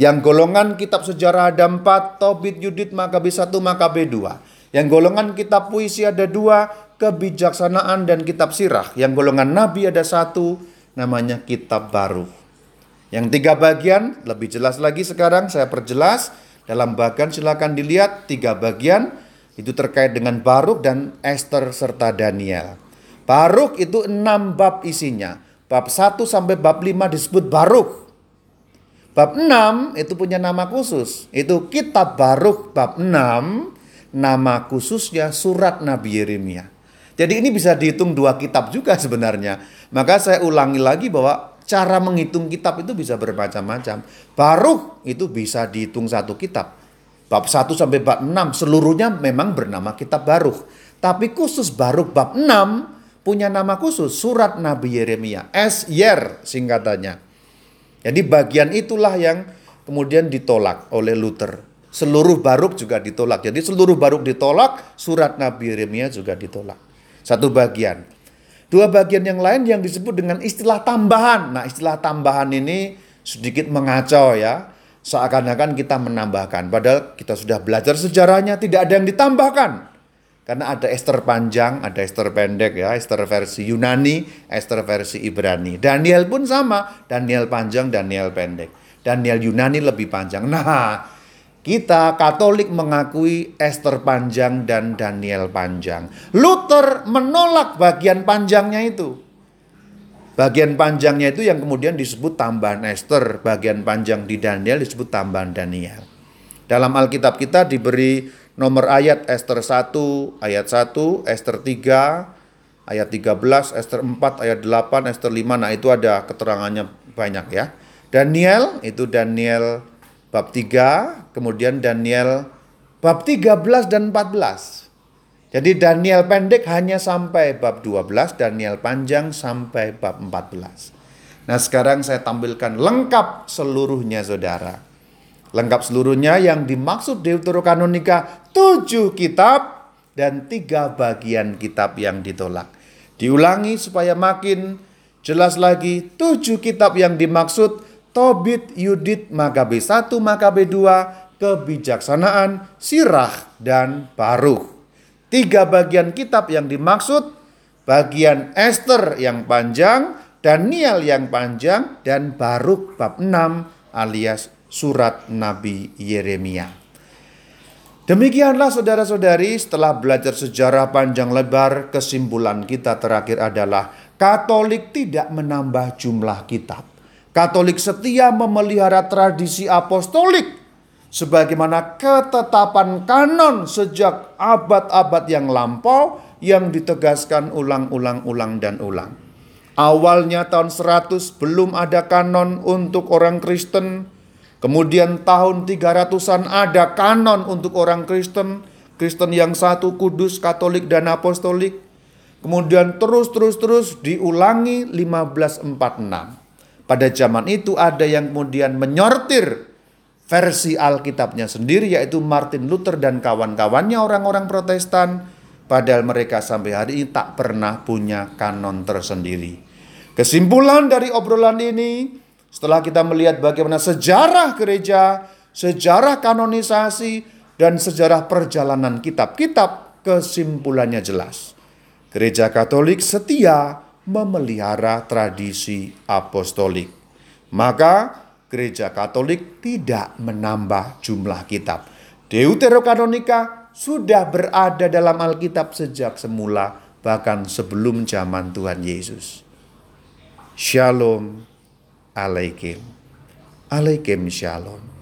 Yang golongan kitab sejarah ada empat, Tobit, Yudit, Makabe satu, Makabe dua. Yang golongan kitab puisi ada dua, kebijaksanaan dan kitab sirah. Yang golongan nabi ada satu, namanya kitab baru. Yang tiga bagian, lebih jelas lagi sekarang saya perjelas. Dalam bagan silakan dilihat tiga bagian, itu terkait dengan Baruk dan Esther serta Daniel. Baruk itu enam bab isinya. Bab 1 sampai bab 5 disebut Baruk. Bab 6 itu punya nama khusus. Itu kitab Baruk bab 6. Nama khususnya surat Nabi Yeremia. Jadi ini bisa dihitung dua kitab juga sebenarnya. Maka saya ulangi lagi bahwa cara menghitung kitab itu bisa bermacam-macam. Baruk itu bisa dihitung satu kitab. Bab 1 sampai bab 6 seluruhnya memang bernama kitab Baruk. Tapi khusus Baruk bab 6 punya nama khusus, surat Nabi Yeremia, S-Yer singkatannya. Jadi bagian itulah yang kemudian ditolak oleh Luther. Seluruh baruk juga ditolak. Jadi seluruh baruk ditolak, surat Nabi Yeremia juga ditolak. Satu bagian. Dua bagian yang lain yang disebut dengan istilah tambahan. Nah istilah tambahan ini sedikit mengacau ya. Seakan-akan kita menambahkan. Padahal kita sudah belajar sejarahnya tidak ada yang ditambahkan. Karena ada Esther panjang, ada Esther pendek ya, Esther versi Yunani, Esther versi Ibrani. Daniel pun sama, Daniel panjang, Daniel pendek. Daniel Yunani lebih panjang. Nah, kita Katolik mengakui Esther panjang dan Daniel panjang. Luther menolak bagian panjangnya itu. Bagian panjangnya itu yang kemudian disebut tambahan Esther, bagian panjang di Daniel disebut tambahan Daniel. Dalam Alkitab kita diberi nomor ayat Esther 1 ayat 1, Esther 3 ayat 13, Esther 4 ayat 8, Esther 5. Nah, itu ada keterangannya banyak ya. Daniel itu Daniel bab 3, kemudian Daniel bab 13 dan 14. Jadi Daniel pendek hanya sampai bab 12, Daniel panjang sampai bab 14. Nah sekarang saya tampilkan lengkap seluruhnya saudara. Lengkap seluruhnya yang dimaksud Deuterokanonika tujuh kitab dan tiga bagian kitab yang ditolak. Diulangi supaya makin jelas lagi tujuh kitab yang dimaksud Tobit, Yudit, Makabe 1, Makabe 2, Kebijaksanaan, Sirah, dan Baruch. Tiga bagian kitab yang dimaksud, bagian Esther yang panjang, Daniel yang panjang, dan Baruk bab 6 alias surat Nabi Yeremia. Demikianlah saudara-saudari setelah belajar sejarah panjang lebar kesimpulan kita terakhir adalah Katolik tidak menambah jumlah kitab. Katolik setia memelihara tradisi apostolik sebagaimana ketetapan kanon sejak abad-abad yang lampau yang ditegaskan ulang-ulang-ulang dan ulang. Awalnya tahun 100 belum ada kanon untuk orang Kristen, Kemudian tahun 300-an ada kanon untuk orang Kristen, Kristen yang satu kudus, katolik dan apostolik. Kemudian terus terus terus diulangi 1546. Pada zaman itu ada yang kemudian menyortir versi Alkitabnya sendiri yaitu Martin Luther dan kawan-kawannya orang-orang Protestan padahal mereka sampai hari ini tak pernah punya kanon tersendiri. Kesimpulan dari obrolan ini, setelah kita melihat bagaimana sejarah gereja, sejarah kanonisasi, dan sejarah perjalanan kitab-kitab, kesimpulannya jelas. Gereja Katolik setia memelihara tradisi apostolik. Maka gereja Katolik tidak menambah jumlah kitab. Deuterokanonika sudah berada dalam Alkitab sejak semula, bahkan sebelum zaman Tuhan Yesus. Shalom alaikum. Alaikum shalom.